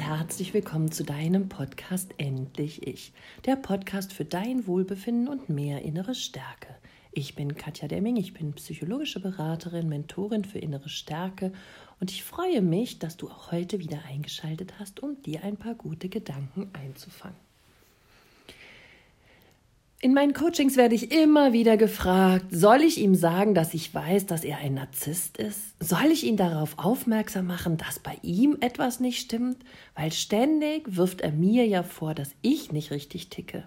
herzlich willkommen zu deinem Podcast Endlich Ich, der Podcast für dein Wohlbefinden und mehr innere Stärke. Ich bin Katja Demming, ich bin psychologische Beraterin, Mentorin für innere Stärke und ich freue mich, dass du auch heute wieder eingeschaltet hast, um dir ein paar gute Gedanken einzufangen. In meinen Coachings werde ich immer wieder gefragt, soll ich ihm sagen, dass ich weiß, dass er ein Narzisst ist? Soll ich ihn darauf aufmerksam machen, dass bei ihm etwas nicht stimmt? Weil ständig wirft er mir ja vor, dass ich nicht richtig ticke.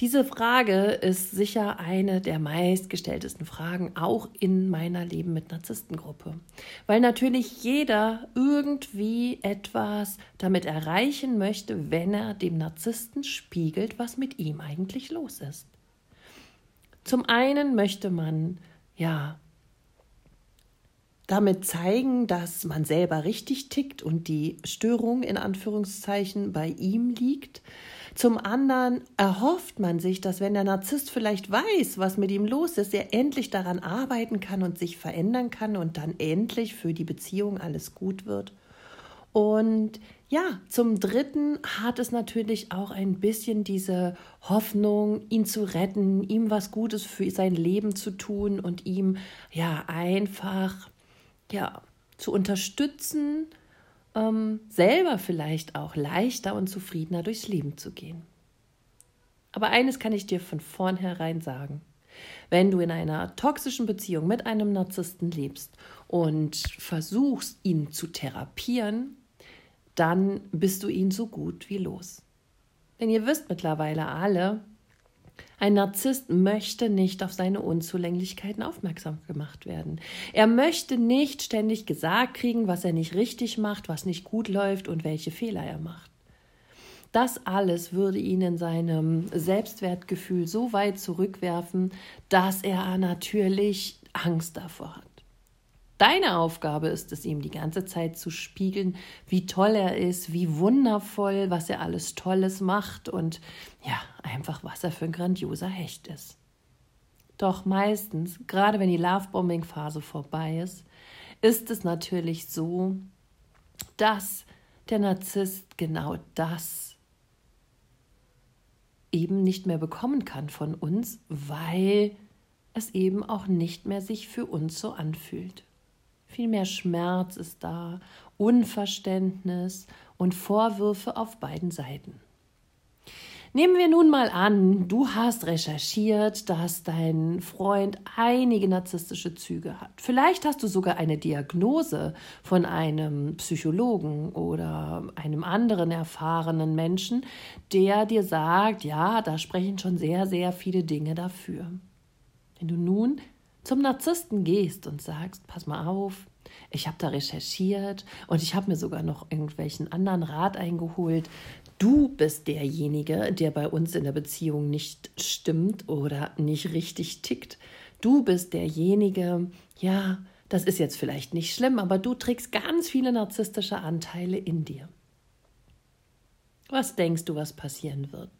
Diese Frage ist sicher eine der meistgestelltesten Fragen, auch in meiner Leben mit Narzisstengruppe. Weil natürlich jeder irgendwie etwas damit erreichen möchte, wenn er dem Narzissten spiegelt, was mit ihm eigentlich los ist. Zum einen möchte man, ja, damit zeigen, dass man selber richtig tickt und die Störung in Anführungszeichen bei ihm liegt. Zum anderen erhofft man sich, dass wenn der Narzisst vielleicht weiß, was mit ihm los ist, er endlich daran arbeiten kann und sich verändern kann und dann endlich für die Beziehung alles gut wird. Und ja, zum Dritten hat es natürlich auch ein bisschen diese Hoffnung, ihn zu retten, ihm was Gutes für sein Leben zu tun und ihm ja einfach ja zu unterstützen ähm, selber vielleicht auch leichter und zufriedener durchs Leben zu gehen. Aber eines kann ich dir von vornherein sagen. Wenn du in einer toxischen Beziehung mit einem Narzissten lebst und versuchst, ihn zu therapieren, dann bist du ihn so gut wie los. Denn ihr wisst mittlerweile alle, ein Narzisst möchte nicht auf seine Unzulänglichkeiten aufmerksam gemacht werden. Er möchte nicht ständig gesagt kriegen, was er nicht richtig macht, was nicht gut läuft und welche Fehler er macht. Das alles würde ihn in seinem Selbstwertgefühl so weit zurückwerfen, dass er natürlich Angst davor hat. Deine Aufgabe ist es, ihm die ganze Zeit zu spiegeln, wie toll er ist, wie wundervoll, was er alles Tolles macht und ja, einfach, was er für ein grandioser Hecht ist. Doch meistens, gerade wenn die Lovebombing-Phase vorbei ist, ist es natürlich so, dass der Narzisst genau das eben nicht mehr bekommen kann von uns, weil es eben auch nicht mehr sich für uns so anfühlt. Viel mehr Schmerz ist da, Unverständnis und Vorwürfe auf beiden Seiten. Nehmen wir nun mal an, du hast recherchiert, dass dein Freund einige narzisstische Züge hat. Vielleicht hast du sogar eine Diagnose von einem Psychologen oder einem anderen erfahrenen Menschen, der dir sagt, ja, da sprechen schon sehr, sehr viele Dinge dafür. Wenn du nun zum Narzissten gehst und sagst, pass mal auf, ich habe da recherchiert und ich habe mir sogar noch irgendwelchen anderen Rat eingeholt. Du bist derjenige, der bei uns in der Beziehung nicht stimmt oder nicht richtig tickt. Du bist derjenige, ja, das ist jetzt vielleicht nicht schlimm, aber du trägst ganz viele narzisstische Anteile in dir. Was denkst du, was passieren wird?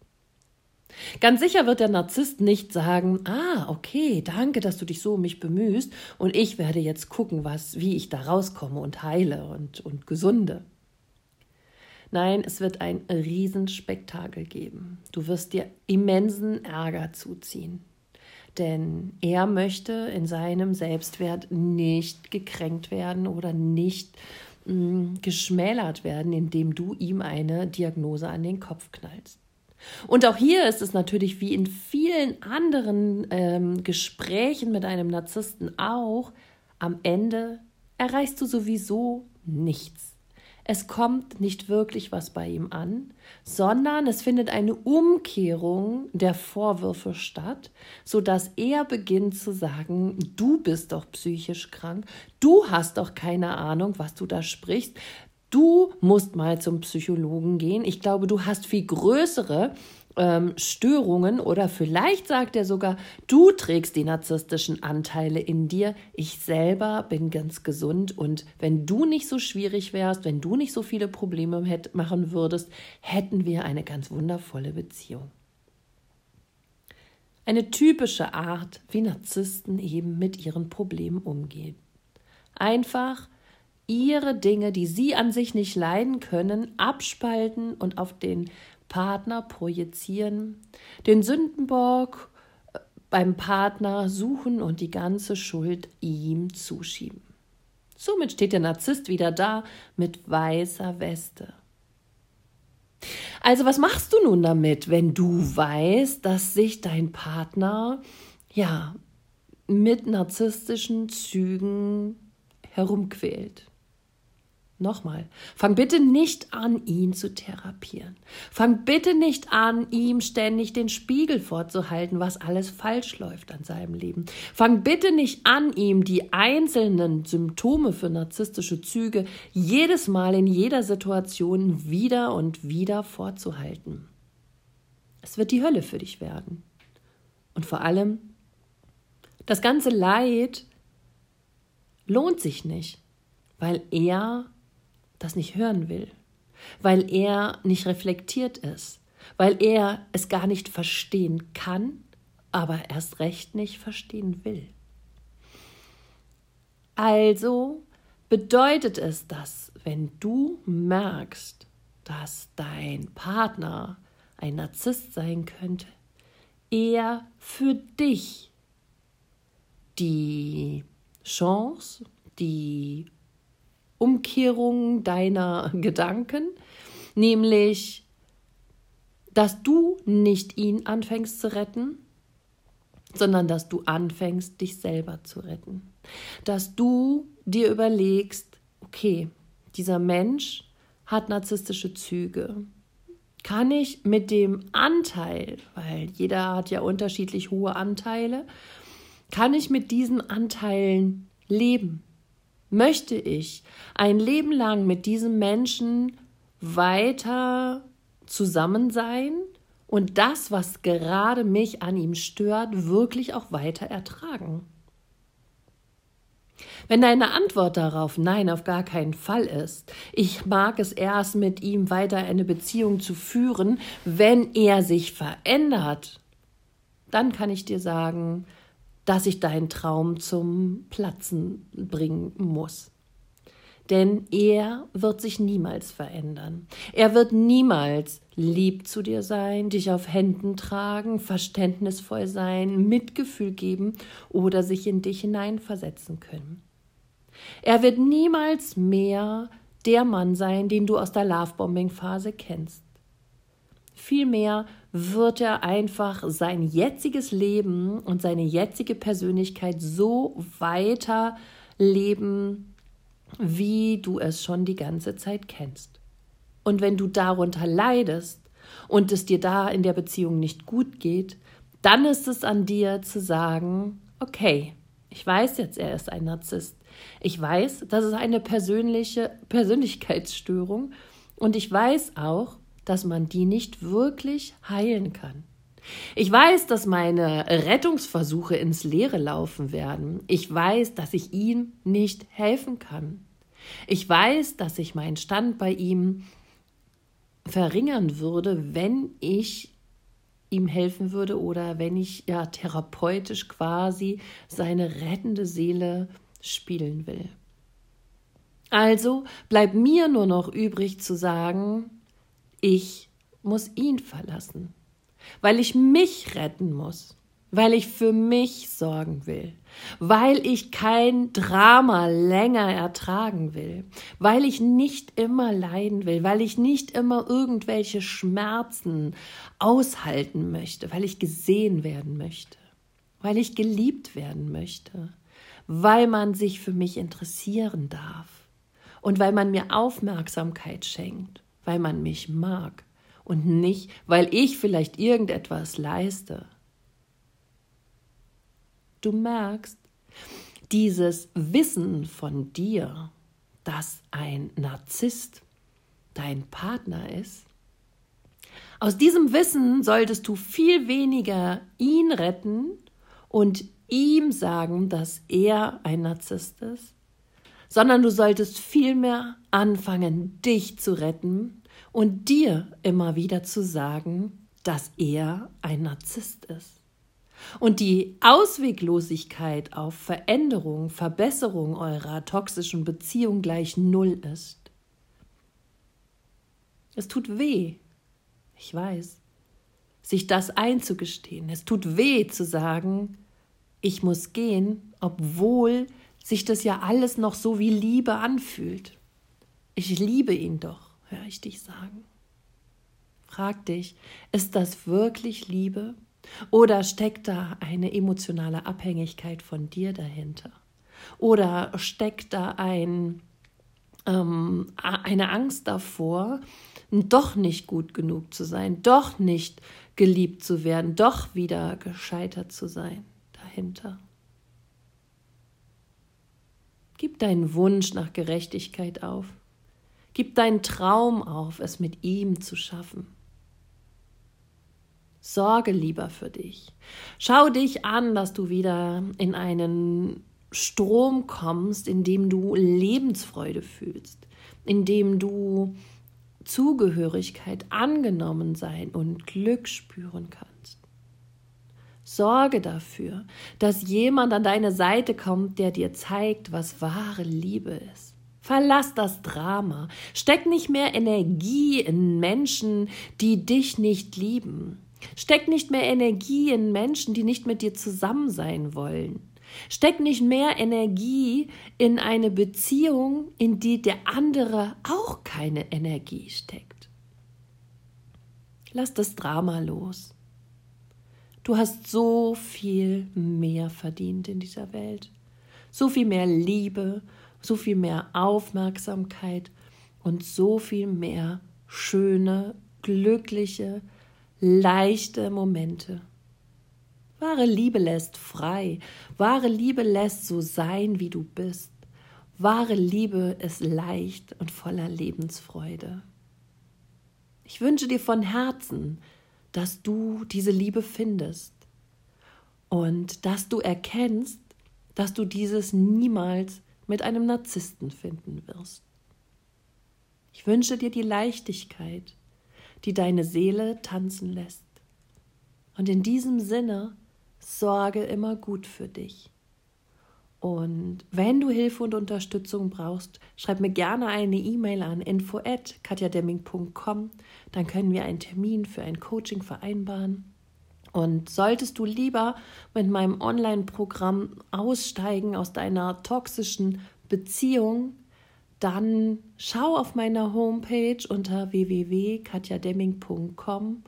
Ganz sicher wird der Narzisst nicht sagen, ah, okay, danke, dass du dich so um mich bemühst und ich werde jetzt gucken, was, wie ich da rauskomme und heile und, und gesunde. Nein, es wird ein Riesenspektakel geben. Du wirst dir immensen Ärger zuziehen. Denn er möchte in seinem Selbstwert nicht gekränkt werden oder nicht mh, mm, geschmälert werden, indem du ihm eine Diagnose an den Kopf knallst. Und auch hier ist es natürlich wie in vielen anderen ähm, Gesprächen mit einem Narzissten auch, am Ende erreichst du sowieso nichts. Es kommt nicht wirklich was bei ihm an, sondern es findet eine Umkehrung der Vorwürfe statt, sodass er beginnt zu sagen, du bist doch psychisch krank, du hast doch keine Ahnung, was du da sprichst, du musst mal zum Psychologen gehen. Ich glaube, du hast viel größere ähm, Störungen oder vielleicht sagt er sogar, du trägst die narzisstischen Anteile in dir. Ich selber bin ganz gesund und wenn du nicht so schwierig wärst, wenn du nicht so viele Probleme hätt, machen würdest, hätten wir eine ganz wundervolle Beziehung. Eine typische Art, wie Narzissten eben mit ihren Problemen umgehen. Einfach ihre Dinge, die sie an sich nicht leiden können, abspalten und auf den Partner projizieren, den Sündenbock äh, beim Partner suchen und die ganze Schuld ihm zuschieben. Somit steht der Narzisst wieder da mit weißer Weste. Also was machst du nun damit, wenn du weißt, dass sich dein Partner ja mit narzisstischen Zügen herumquält? Nochmal, fang bitte nicht an, ihn zu therapieren. Fang bitte nicht an, ihm ständig den Spiegel vorzuhalten, was alles falsch läuft an seinem Leben. Fang bitte nicht an, ihm die einzelnen Symptome für narzisstische Züge jedes Mal in jeder Situation wieder und wieder vorzuhalten. Es wird die Hölle für dich werden. Und vor allem, das ganze Leid lohnt sich nicht, weil er das nicht hören will, weil er nicht reflektiert ist, weil er es gar nicht verstehen kann, aber erst recht nicht verstehen will. Also bedeutet es, dass wenn du merkst, dass dein Partner ein Narzisst sein könnte, er für dich die Chance, die Umkehrung deiner Gedanken, nämlich, dass du nicht ihn anfängst zu retten, sondern dass du anfängst, dich selber zu retten. Dass du dir überlegst, okay, dieser Mensch hat narzisstische Züge. Kann ich mit dem Anteil, weil jeder hat ja unterschiedlich hohe Anteile, kann ich mit diesen Anteilen leben? Möchte ich ein Leben lang mit diesem Menschen weiter zusammen sein und das, was gerade mich an ihm stört, wirklich auch weiter ertragen? Wenn deine Antwort darauf Nein, auf gar keinen Fall ist, ich mag es erst mit ihm weiter eine Beziehung zu führen, wenn er sich verändert, dann kann ich dir sagen, dass ich deinen Traum zum Platzen bringen muss. Denn er wird sich niemals verändern. Er wird niemals lieb zu dir sein, dich auf Händen tragen, verständnisvoll sein, Mitgefühl geben oder sich in dich hineinversetzen können. Er wird niemals mehr der Mann sein, den du aus der Lovebombing-Phase kennst. Vielmehr wird er einfach sein jetziges Leben und seine jetzige Persönlichkeit so weiter leben, wie du es schon die ganze Zeit kennst. Und wenn du darunter leidest und es dir da in der Beziehung nicht gut geht, dann ist es an dir zu sagen, okay, ich weiß jetzt, er ist ein Narzisst. Ich weiß, das ist eine persönliche Persönlichkeitsstörung und ich weiß auch, dass man die nicht wirklich heilen kann. Ich weiß, dass meine Rettungsversuche ins Leere laufen werden. Ich weiß, dass ich ihm nicht helfen kann. Ich weiß, dass ich meinen Stand bei ihm verringern würde, wenn ich ihm helfen würde oder wenn ich ja therapeutisch quasi seine rettende Seele spielen will. Also bleibt mir nur noch übrig zu sagen, ich muss ihn verlassen, weil ich mich retten muss, weil ich für mich sorgen will, weil ich kein Drama länger ertragen will, weil ich nicht immer leiden will, weil ich nicht immer irgendwelche Schmerzen aushalten möchte, weil ich gesehen werden möchte, weil ich geliebt werden möchte, weil man sich für mich interessieren darf und weil man mir Aufmerksamkeit schenkt weil man mich mag und nicht, weil ich vielleicht irgendetwas leiste. Du merkst, dieses Wissen von dir, dass ein Narzisst dein Partner ist, aus diesem Wissen solltest du viel weniger ihn retten und ihm sagen, dass er ein Narzisst ist, sondern du solltest vielmehr anfangen, dich zu retten und dir immer wieder zu sagen, dass er ein Narzisst ist. und die Ausweglosigkeit auf Veränderung, Verbesserung eurer toxischen Beziehung gleich null ist. Es tut weh, ich weiß, sich das einzugestehen. Es tut weh zu sagen, ich muss gehen, obwohl sich das ja alles noch so wie Liebe anfühlt. Ich liebe ihn doch, höre ich dich sagen. Frag dich, ist das wirklich Liebe? Oder steckt da eine emotionale Abhängigkeit von dir dahinter? Oder steckt da ein, ähm, eine Angst davor, doch nicht gut genug zu sein, doch nicht geliebt zu werden, doch wieder gescheitert zu sein dahinter? Gib deinen Wunsch nach Gerechtigkeit auf. Gib deinen Traum auf, es mit ihm zu schaffen. Sorge lieber für dich. Schau dich an, dass du wieder in einen Strom kommst, in dem du Lebensfreude fühlst, in dem du Zugehörigkeit, angenommen sein und Glück spüren kannst. Sorge dafür, dass jemand an deine Seite kommt, der dir zeigt, was wahre Liebe ist. Verlass das Drama. Steck nicht mehr Energie in Menschen, die dich nicht lieben. Steck nicht mehr Energie in Menschen, die nicht mit dir zusammen sein wollen. Steck nicht mehr Energie in eine Beziehung, in die der andere auch keine Energie steckt. Lass das Drama los. Du hast so viel mehr verdient in dieser Welt. So viel mehr Liebe, so viel mehr Aufmerksamkeit und so viel mehr schöne, glückliche, leichte Momente. Wahre Liebe lässt frei. Wahre Liebe lässt so sein, wie du bist. Wahre Liebe ist leicht und voller Lebensfreude. Ich wünsche dir von Herzen, dass du diese Liebe findest und dass du erkennst, dass du dieses niemals mit einem Narzissten finden wirst. Ich wünsche dir die Leichtigkeit, die deine Seele tanzen lässt. Und in diesem Sinne sorge immer gut für dich. Und wenn du Hilfe und Unterstützung brauchst, schreib mir gerne eine E-Mail an info@katjademming.com, dann können wir einen Termin für ein Coaching vereinbaren. Und solltest du lieber mit meinem Online-Programm aussteigen aus deiner toxischen Beziehung, dann schau auf meiner Homepage unter www.katjademming.com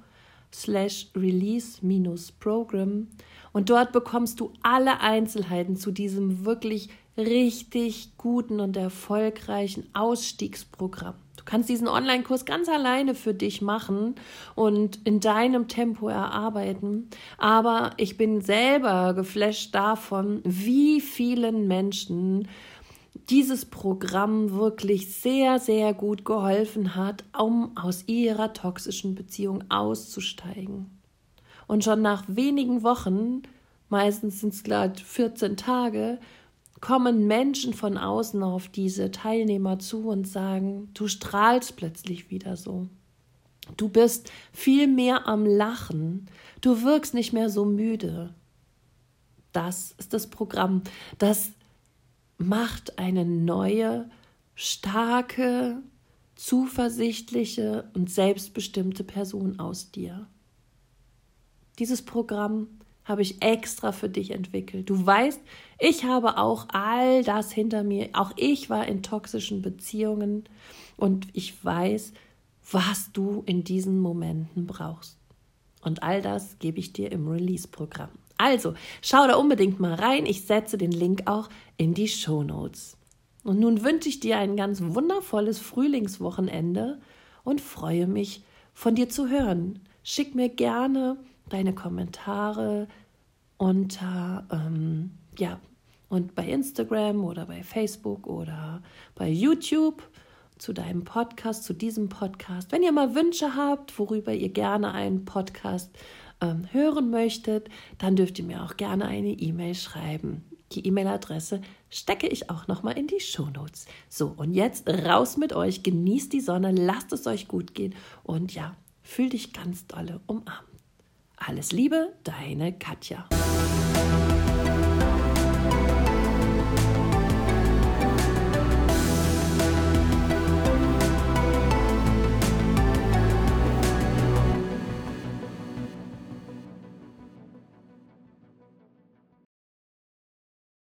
slash release-program und dort bekommst du alle Einzelheiten zu diesem wirklich richtig guten und erfolgreichen Ausstiegsprogramm. Du kannst diesen Online-Kurs ganz alleine für dich machen und in deinem Tempo erarbeiten. Aber ich bin selber geflasht davon, wie vielen Menschen dieses Programm wirklich sehr, sehr gut geholfen hat, um aus ihrer toxischen Beziehung auszusteigen. Und schon nach wenigen Wochen, meistens sind es gerade 14 Tage, kommen Menschen von außen auf diese Teilnehmer zu und sagen, du strahlst plötzlich wieder so. Du bist viel mehr am Lachen. Du wirkst nicht mehr so müde. Das ist das Programm. Das macht eine neue, starke, zuversichtliche und selbstbestimmte Person aus dir. Dieses Programm habe ich extra für dich entwickelt. Du weißt, ich habe auch all das hinter mir. Auch ich war in toxischen Beziehungen und ich weiß, was du in diesen Momenten brauchst. Und all das gebe ich dir im Release-Programm. Also, schau da unbedingt mal rein. Ich setze den Link auch in die Show Notes. Und nun wünsche ich dir ein ganz wundervolles Frühlingswochenende und freue mich, von dir zu hören. Schick mir gerne deine Kommentare unter, ähm, ja, und bei Instagram oder bei Facebook oder bei YouTube zu deinem Podcast, zu diesem Podcast. Wenn ihr mal Wünsche habt, worüber ihr gerne einen Podcast ähm, hören möchtet, dann dürft ihr mir auch gerne eine E-Mail schreiben. Die E-Mail-Adresse stecke ich auch nochmal in die Shownotes. So, und jetzt raus mit euch, genießt die Sonne, lasst es euch gut gehen und ja, fühl dich ganz dolle umarmt. Alles Liebe, deine Katja.